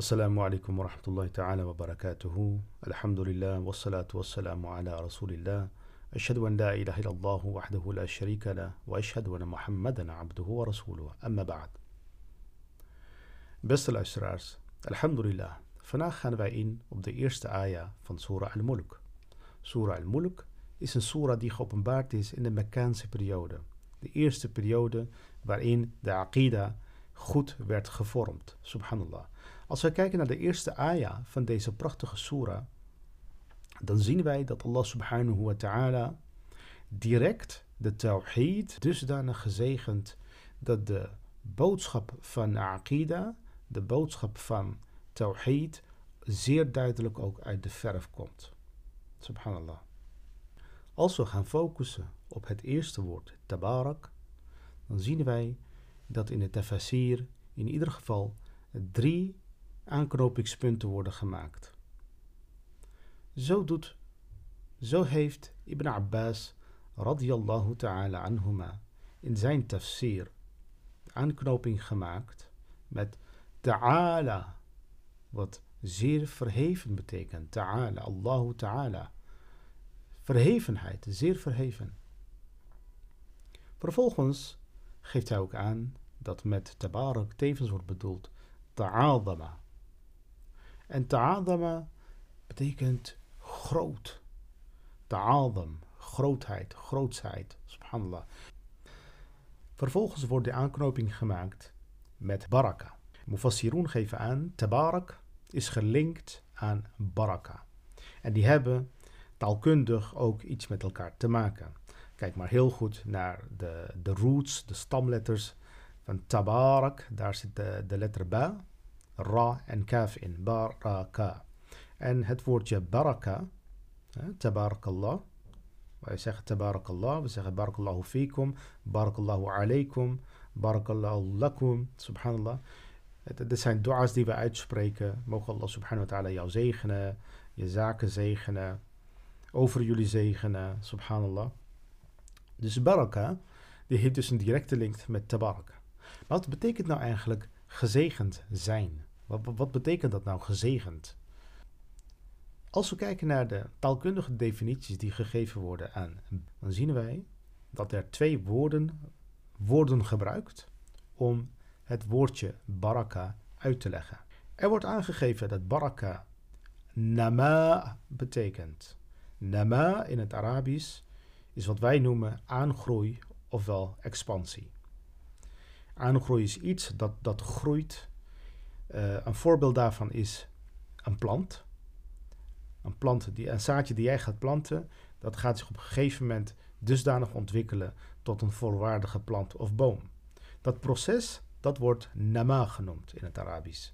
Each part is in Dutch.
السلام عليكم ورحمة الله تعالى وبركاته الحمد لله والصلاة والسلام على رسول الله أشهد أن لا إله إلا الله وحده لا شريك له وأشهد أن محمدا عبده ورسوله أما بعد Beste luisteraars, alhamdulillah. Vandaag gaan wij in op de aya van Surah al-Mulk. Surah al-Mulk is een surah die geopenbaard is in de Mekkaanse periode. De eerste periode waarin de aqida goed werd gevormd. Subhanallah. Als we kijken naar de eerste aya van deze prachtige surah, dan zien wij dat Allah subhanahu wa ta'ala direct de tawhid dusdanig gezegend dat de boodschap van aqida, de boodschap van tawhid, zeer duidelijk ook uit de verf komt. Subhanallah. Als we gaan focussen op het eerste woord, tabarak, dan zien wij dat in de tafsir in ieder geval drie aanknopingspunten worden gemaakt. Zo, doet, zo heeft Ibn Abbas radiyallahu ta'ala anhuma in zijn tafsir aanknoping gemaakt met ta'ala, wat zeer verheven betekent. Ta'ala, Allahu ta'ala. Verhevenheid, zeer verheven. Vervolgens geeft hij ook aan dat met tabarak tevens wordt bedoeld ta'adama. En ta'adama betekent groot. Ta'adam, grootheid, grootsheid, subhanallah. Vervolgens wordt de aanknoping gemaakt met baraka. Mufassirun geven aan, tabarak is gelinkt aan baraka. En die hebben taalkundig ook iets met elkaar te maken. Kijk maar heel goed naar de, de roots, de stamletters van tabarak. Daar zit de, de letter ba, ra en kaf in. Baraka. En het woordje baraka, tabarakallah. Wij zeggen tabarakallah, we zeggen barakallahu fikum, barakallahu alaykum, barakallahu lakum, subhanallah. Dit zijn dua's die we uitspreken. Mogen Allah subhanahu wa ta'ala jou zegenen, je zaken zegenen, over jullie zegenen, subhanallah. Dus baraka, die heeft dus een directe link met tabaraka. Maar wat betekent nou eigenlijk gezegend zijn? Wat, wat betekent dat nou gezegend? Als we kijken naar de taalkundige definities die gegeven worden aan, dan zien wij dat er twee woorden worden gebruikt om het woordje baraka uit te leggen. Er wordt aangegeven dat baraka nama betekent. Nama in het Arabisch is wat wij noemen aangroei ofwel expansie. Aangroei is iets dat, dat groeit. Uh, een voorbeeld daarvan is een plant. Een plant, die, een zaadje die jij gaat planten, dat gaat zich op een gegeven moment dusdanig ontwikkelen tot een volwaardige plant of boom. Dat proces, dat wordt nama genoemd in het Arabisch.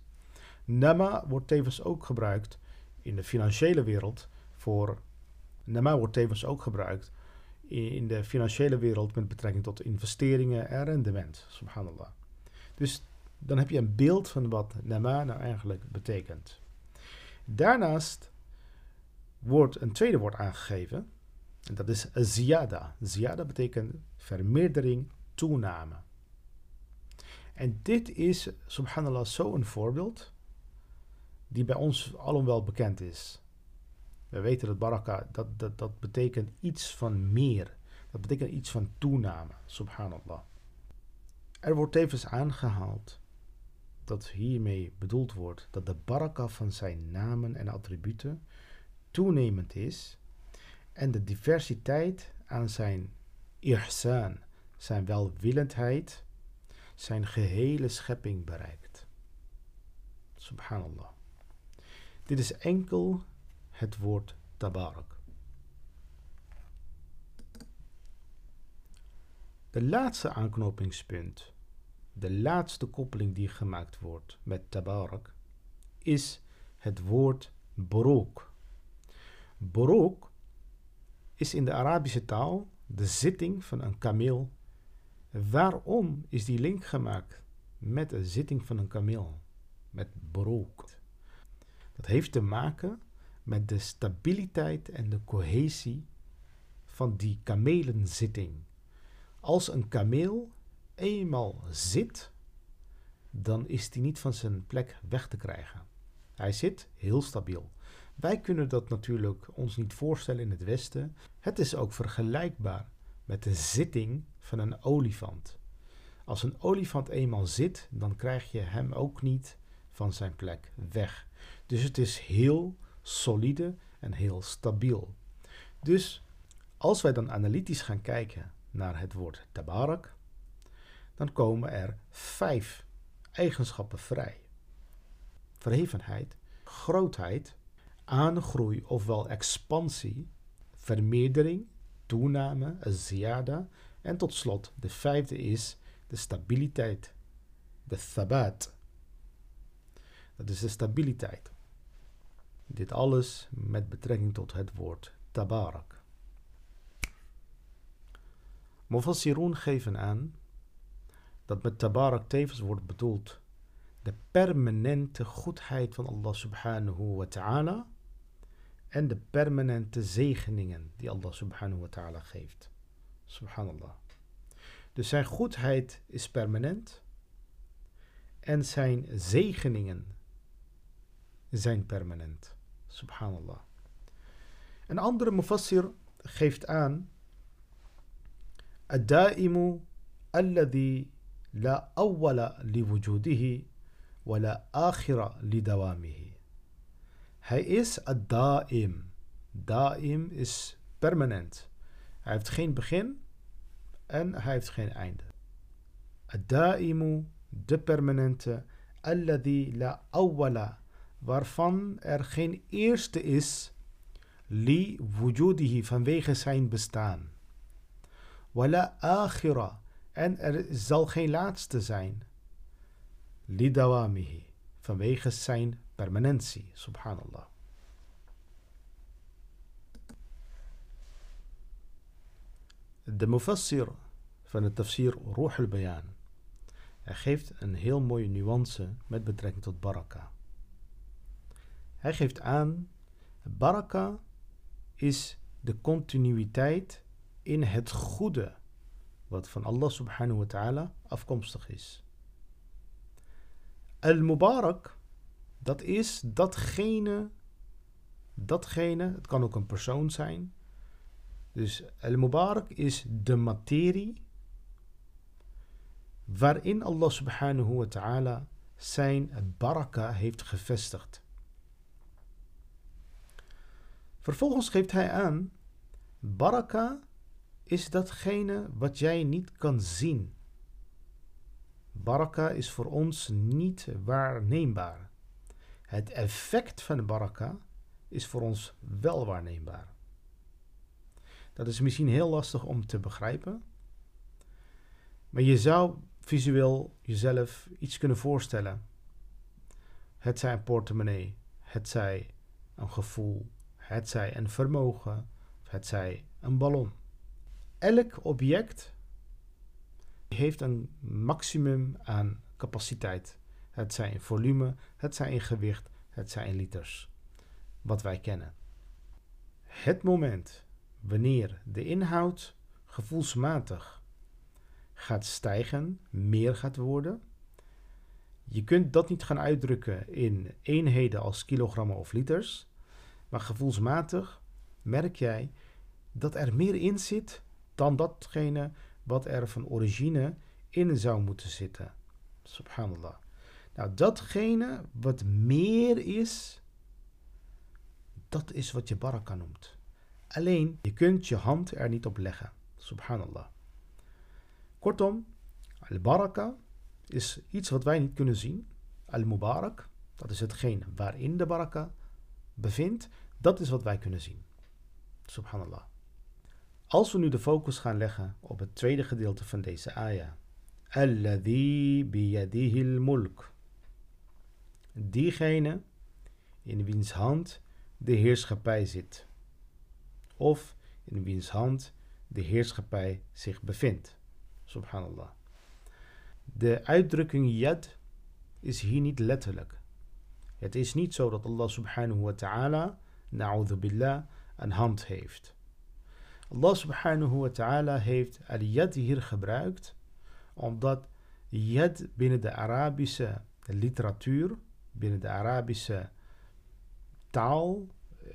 Nama wordt tevens ook gebruikt in de financiële wereld voor. Nama wordt tevens ook gebruikt in de financiële wereld met betrekking tot investeringen en rendement. Subhanallah. Dus dan heb je een beeld van wat nama nou eigenlijk betekent. Daarnaast wordt een tweede woord aangegeven. En dat is ziyada. Ziyada betekent vermeerdering, toename. En dit is, subhanallah, zo'n voorbeeld die bij ons allen wel bekend is. We weten dat baraka, dat, dat, dat betekent iets van meer. Dat betekent iets van toename, subhanallah. Er wordt tevens aangehaald dat hiermee bedoeld wordt dat de baraka van zijn namen en attributen toenemend is en de diversiteit aan zijn ihsan, zijn welwillendheid, zijn gehele schepping bereikt. Subhanallah. Dit is enkel het woord tabarak. De laatste aanknopingspunt, de laatste koppeling die gemaakt wordt met tabarak, is het woord borok. Borok is in de Arabische taal de zitting van een kameel. Waarom is die link gemaakt met de zitting van een kameel? Met borok. Dat heeft te maken met de stabiliteit en de cohesie van die kamelenzitting. Als een kameel eenmaal zit, dan is die niet van zijn plek weg te krijgen. Hij zit heel stabiel. Wij kunnen dat natuurlijk ons niet voorstellen in het Westen. Het is ook vergelijkbaar met de zitting van een olifant. Als een olifant eenmaal zit, dan krijg je hem ook niet van zijn plek weg. Dus het is heel solide en heel stabiel. Dus als wij dan analytisch gaan kijken naar het woord tabarak, dan komen er vijf eigenschappen vrij. Verhevenheid, grootheid, aangroei ofwel expansie, vermeerdering, toename, ziyada en tot slot de vijfde is de stabiliteit, de thabat. Dat is de stabiliteit. Dit alles met betrekking tot het woord tabarak. Mufassirun geven aan dat met tabarak tevens wordt bedoeld de permanente goedheid van Allah subhanahu wa ta'ala en de permanente zegeningen die Allah subhanahu wa ta'ala geeft. Subhanallah. Dus zijn goedheid is permanent en zijn zegeningen zijn permanent. Subhanallah. Een andere mufassir geeft aan: Ad-da'imu alladhi لا أول لوجوده ولا آخر لدوامه Hij is ad-da'im. Da'im is permanent. Hij heeft geen begin en hij heeft geen einde. Ad-da'imu, de permanente, alladhi la awwala, waarvan er geen eerste is, li wujudihi, vanwege zijn bestaan. Wala akhira, en er zal geen laatste zijn, li dawamihi, vanwege zijn permanentie, subhanallah. De mufassir van het tafsir Ruh al-Bayan. Geeft een heel mooie nuance met betrekking tot baraka. Hij geeft aan, baraka is de continuïteit in het goede wat van Allah subhanahu wa ta'ala afkomstig is. Al-Mubarak, dat is datgene, datgene, het kan ook een persoon zijn. Dus Al-Mubarak is de materie waarin Allah subhanahu wa ta'ala zijn baraka heeft gevestigd. Vervolgens geeft hij aan, baraka is datgene wat jij niet kan zien. Baraka is voor ons niet waarneembaar. Het effect van baraka is voor ons wel waarneembaar. Dat is misschien heel lastig om te begrijpen. Maar je zou visueel jezelf iets kunnen voorstellen. Het zij een portemonnee, het zij een gevoel, het zij een vermogen, het zij een ballon. Elk object heeft een maximum aan capaciteit. Het zij in volume, het zij in gewicht, het zij in liters. Wat wij kennen. Het moment wanneer de inhoud gevoelsmatig gaat stijgen, meer gaat worden. Je kunt dat niet gaan uitdrukken in eenheden als kilogrammen of liters, maar gevoelsmatig merk jij dat er meer in zit dan datgene wat er van origine in zou moeten zitten. Subhanallah. Nou, datgene wat meer is, dat is wat je baraka noemt. Alleen, je kunt je hand er niet op leggen. Subhanallah. Kortom, al-baraka is iets wat wij niet kunnen zien. Al-mubarak, dat is hetgeen waarin de baraka bevindt. Dat is wat wij kunnen zien. Subhanallah. Als we nu de focus gaan leggen op het tweede gedeelte van deze ayah. Alladhi biyadihi mulk Diegene in wiens hand de heerschappij zit. Of in wiens hand de heerschappij zich bevindt. Subhanallah. De uitdrukking yad is hier niet letterlijk. Het is niet zo dat Allah subhanahu wa ta'ala, na'udhu billah, een hand heeft. Allah subhanahu wa ta'ala heeft al-yad hier gebruikt omdat yad binnen de Arabische literatuur, binnen de Arabische taal eh,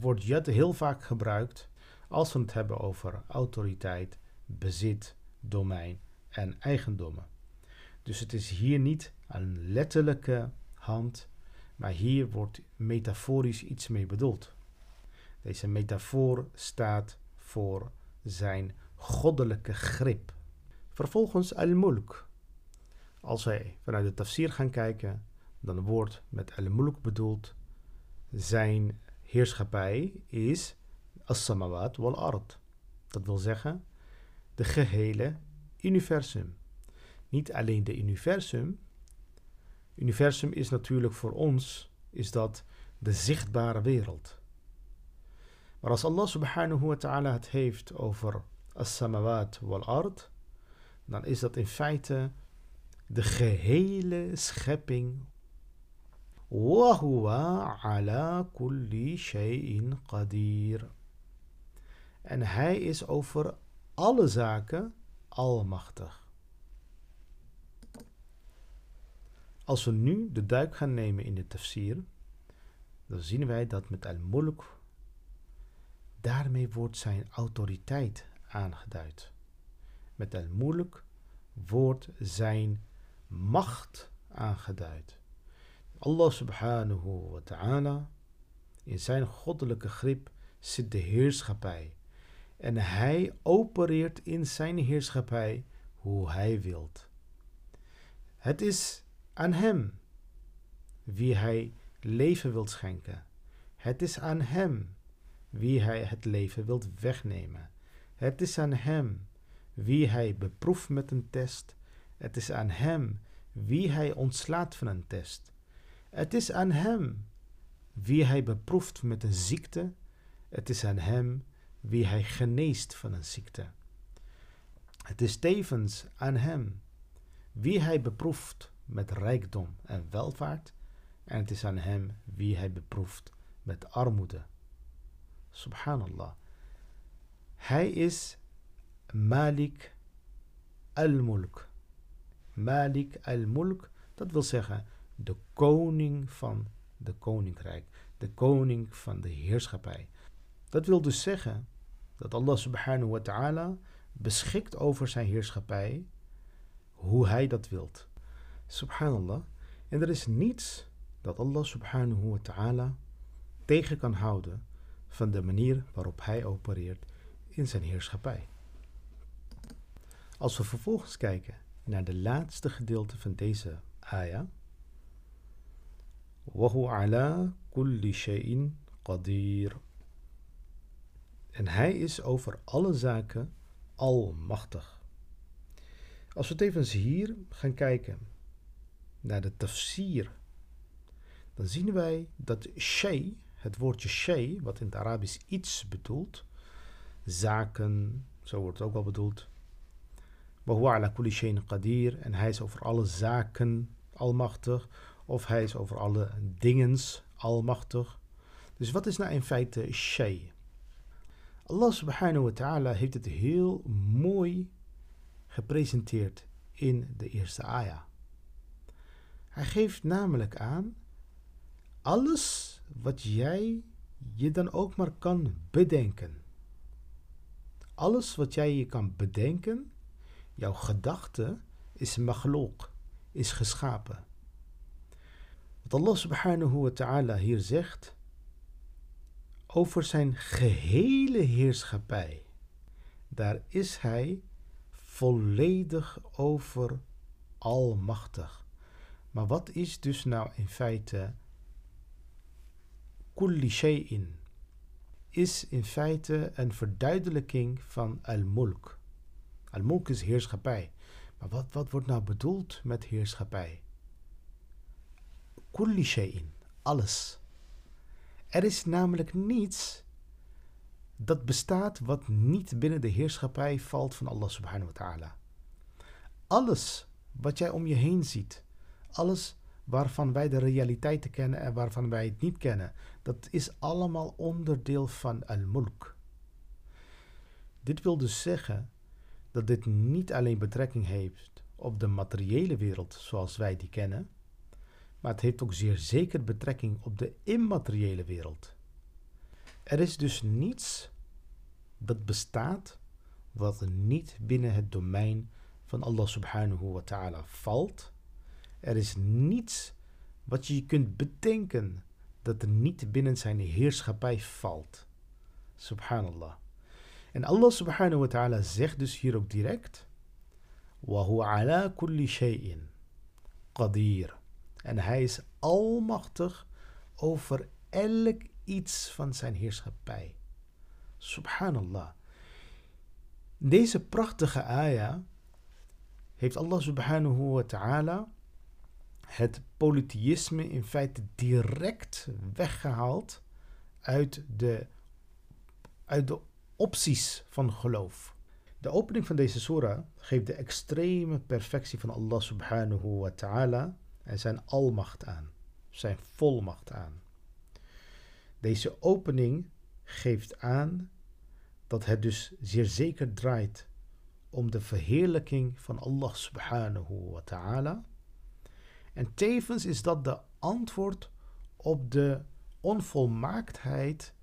wordt yad heel vaak gebruikt als we het hebben over autoriteit, bezit, domein en eigendommen. Dus het is hier niet een letterlijke hand, maar hier wordt metaforisch iets mee bedoeld. Deze metafoor staat voor zijn goddelijke grip. Vervolgens al-mulk. Als wij vanuit de tafsir gaan kijken, dan wordt met al-mulk bedoeld zijn heerschappij is as-samawat wal ard. Dat wil zeggen de gehele universum. Niet alleen de universum. Universum is natuurlijk voor ons is dat de zichtbare wereld. Maar als Allah subhanahu wa ta'ala het heeft over as-samawat wal ard, dan is dat in feite de gehele schepping. Wahuwa ala kulli shay'in qadir. En hij is over alle zaken almachtig. Als we nu de duik gaan nemen in de tafsir, dan zien wij dat met al-mulk daarmee wordt zijn autoriteit aangeduid. Met al-mulk wordt zijn macht aangeduid. Allah subhanahu wa ta'ala, in zijn goddelijke grip zit de heerschappij. En hij opereert in zijn heerschappij hoe hij wilt. Het is aan hem wie hij leven wilt schenken. Het is aan hem wie hij het leven wilt wegnemen. Het is aan hem wie hij beproeft met een test. Het is aan hem wie hij ontslaat van een test. Het is aan hem wie hij beproeft met een ziekte. Het is aan hem wie hij geneest van een ziekte. Het is tevens aan hem wie hij beproeft met rijkdom en welvaart. En het is aan hem wie hij beproeft met armoede. Subhanallah. Hij is Malik al-Mulk. Malik al-Mulk, dat wil zeggen de koning van de koninkrijk, de koning van de heerschappij. Dat wil dus zeggen dat Allah subhanahu wa ta'ala beschikt over zijn heerschappij hoe hij dat wilt. Subhanallah. En er is niets dat Allah subhanahu wa ta'ala tegen kan houden van de manier waarop hij opereert in zijn heerschappij. Als we vervolgens kijken naar de laatste gedeelte van deze ayah. وهو على كل شيء قدير. En hij is over alle zaken almachtig. Als we tevens hier gaan kijken naar de tafsir, dan zien wij dat shay, het woordje shay, wat in het Arabisch iets bedoelt, zaken, zo wordt het ook wel bedoeld, Wahuwa ala kulli qadir. En hij is over alle zaken almachtig. Of hij is over alle dingens almachtig. Dus wat is nou in feite shay? Allah subhanahu wa ta'ala heeft het heel mooi gepresenteerd in de eerste ayah. Hij geeft namelijk aan alles wat jij je dan ook maar kan bedenken. Alles wat jij je kan bedenken, Jouw gedachte is maghloq, is geschapen. Wat Allah subhanahu wa ta'ala hier zegt over zijn gehele heerschappij, daar is hij volledig over almachtig. Maar wat is dus nou in feite kulli shay'in? Is in feite een verduidelijking van al-mulk. Al-mulk is heerschappij. Maar wat, wat wordt nou bedoeld met heerschappij? Kulli shay'in, alles. Er is namelijk niets dat bestaat wat niet binnen de heerschappij valt van Allah subhanahu wa ta'ala. Alles wat jij om je heen ziet, alles waarvan wij de realiteiten kennen en waarvan wij het niet kennen, dat is allemaal onderdeel van al-mulk. Dit wil dus zeggen dat dit niet alleen betrekking heeft op de materiële wereld zoals wij die kennen, maar het heeft ook zeer zeker betrekking op de immateriële wereld. Er is dus niets dat bestaat wat niet binnen het domein van Allah subhanahu wa ta'ala valt. Er is niets wat je kunt bedenken dat er niet binnen zijn heerschappij valt. Subhanallah. En Allah subhanahu wa ta'ala zegt dus hier ook direct: Wahu ala kulli shay'in qadir. En hij is almachtig over elk iets van zijn heerschappij. Subhanallah. Deze prachtige ayah heeft Allah subhanahu wa ta'ala het polytheïsme in feite direct weggehaald uit de, uit de opties van geloof. De opening van deze surah geeft de extreme perfectie van Allah subhanahu wa ta'ala en zijn almacht aan, zijn volmacht aan. Deze opening geeft aan dat het dus zeer zeker draait om de verheerlijking van Allah subhanahu wa ta'ala. En tevens is dat de antwoord op de onvolmaaktheid,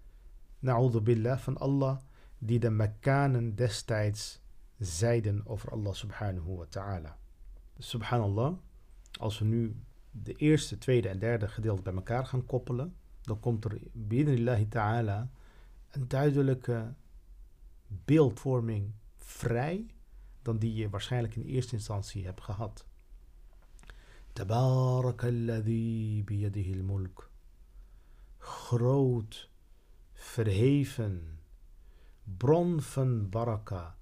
billah, van Allah, die de Mekkanen destijds zeiden over Allah subhanahu wa ta'ala. Subhanallah, als we nu de eerste, tweede en derde gedeelte bij elkaar gaan koppelen, dan komt er bi'idnillahi ta'ala een duidelijke beeldvorming vrij dan die je waarschijnlijk in eerste instantie hebt gehad. Tabarakalladhi biyadihil mulk. Groot, verheven, bron van baraka,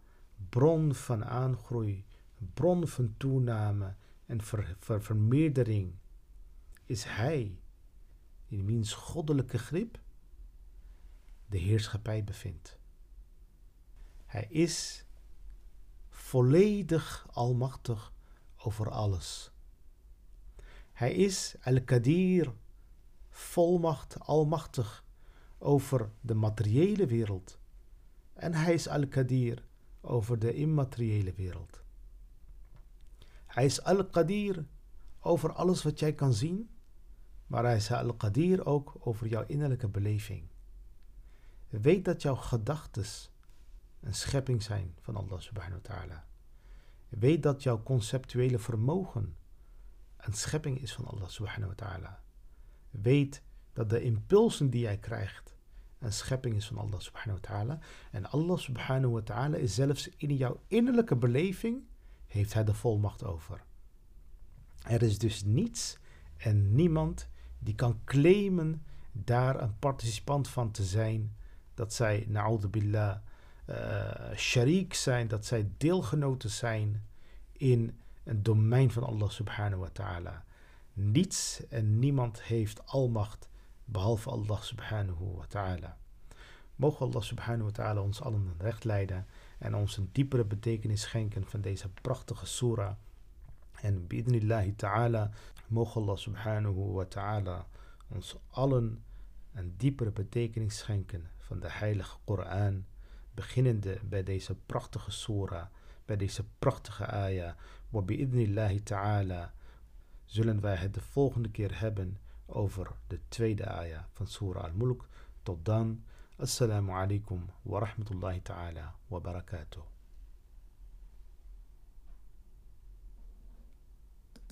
bron van aangroei, bron van toename en ver, vermeerdering is Hij, in wiens goddelijke grip de heerschappij bevindt. Hij is volledig almachtig over alles. Hij is Al-Qadir, volmacht, almachtig over de materiële wereld. En hij is Al-Qadir over de immateriële wereld. Hij is Al-Qadir over alles wat jij kan zien, maar hij is Al-Qadir ook over jouw innerlijke beleving. Weet dat jouw gedachten een schepping zijn van Allah subhanahu wa ta'ala. Weet dat jouw conceptuele vermogen een schepping is van Allah subhanahu wa ta'ala. Weet dat de impulsen die jij krijgt een schepping is van Allah subhanahu wa ta'ala. En Allah subhanahu wa ta'ala is zelfs in jouw innerlijke beleving, heeft hij de volmacht over. Er is dus niets en niemand die kan claimen daar een participant van te zijn, dat zij, na'udhu billah, uh, sharik zijn, dat zij deelgenoten zijn in een domein van Allah subhanahu wa ta'ala. Niets en niemand heeft almacht behalve Allah subhanahu wa ta'ala. Mogen Allah subhanahu wa ta'ala ons allen recht leiden en ons een diepere betekenis schenken van deze prachtige surah. En bi'idnillahi ta'ala, mogen Allah subhanahu wa ta'ala ons allen een diepere betekenis schenken van de heilige Koran beginnende bij deze prachtige surah, bij deze prachtige ayah. Wa bi'idnillahi ta'ala zullen wij het de volgende keer hebben over de tweede ayah van surah al-Mulk. Tot dan, assalamu alaikum wa rahmatullahi ta'ala wa barakatuh.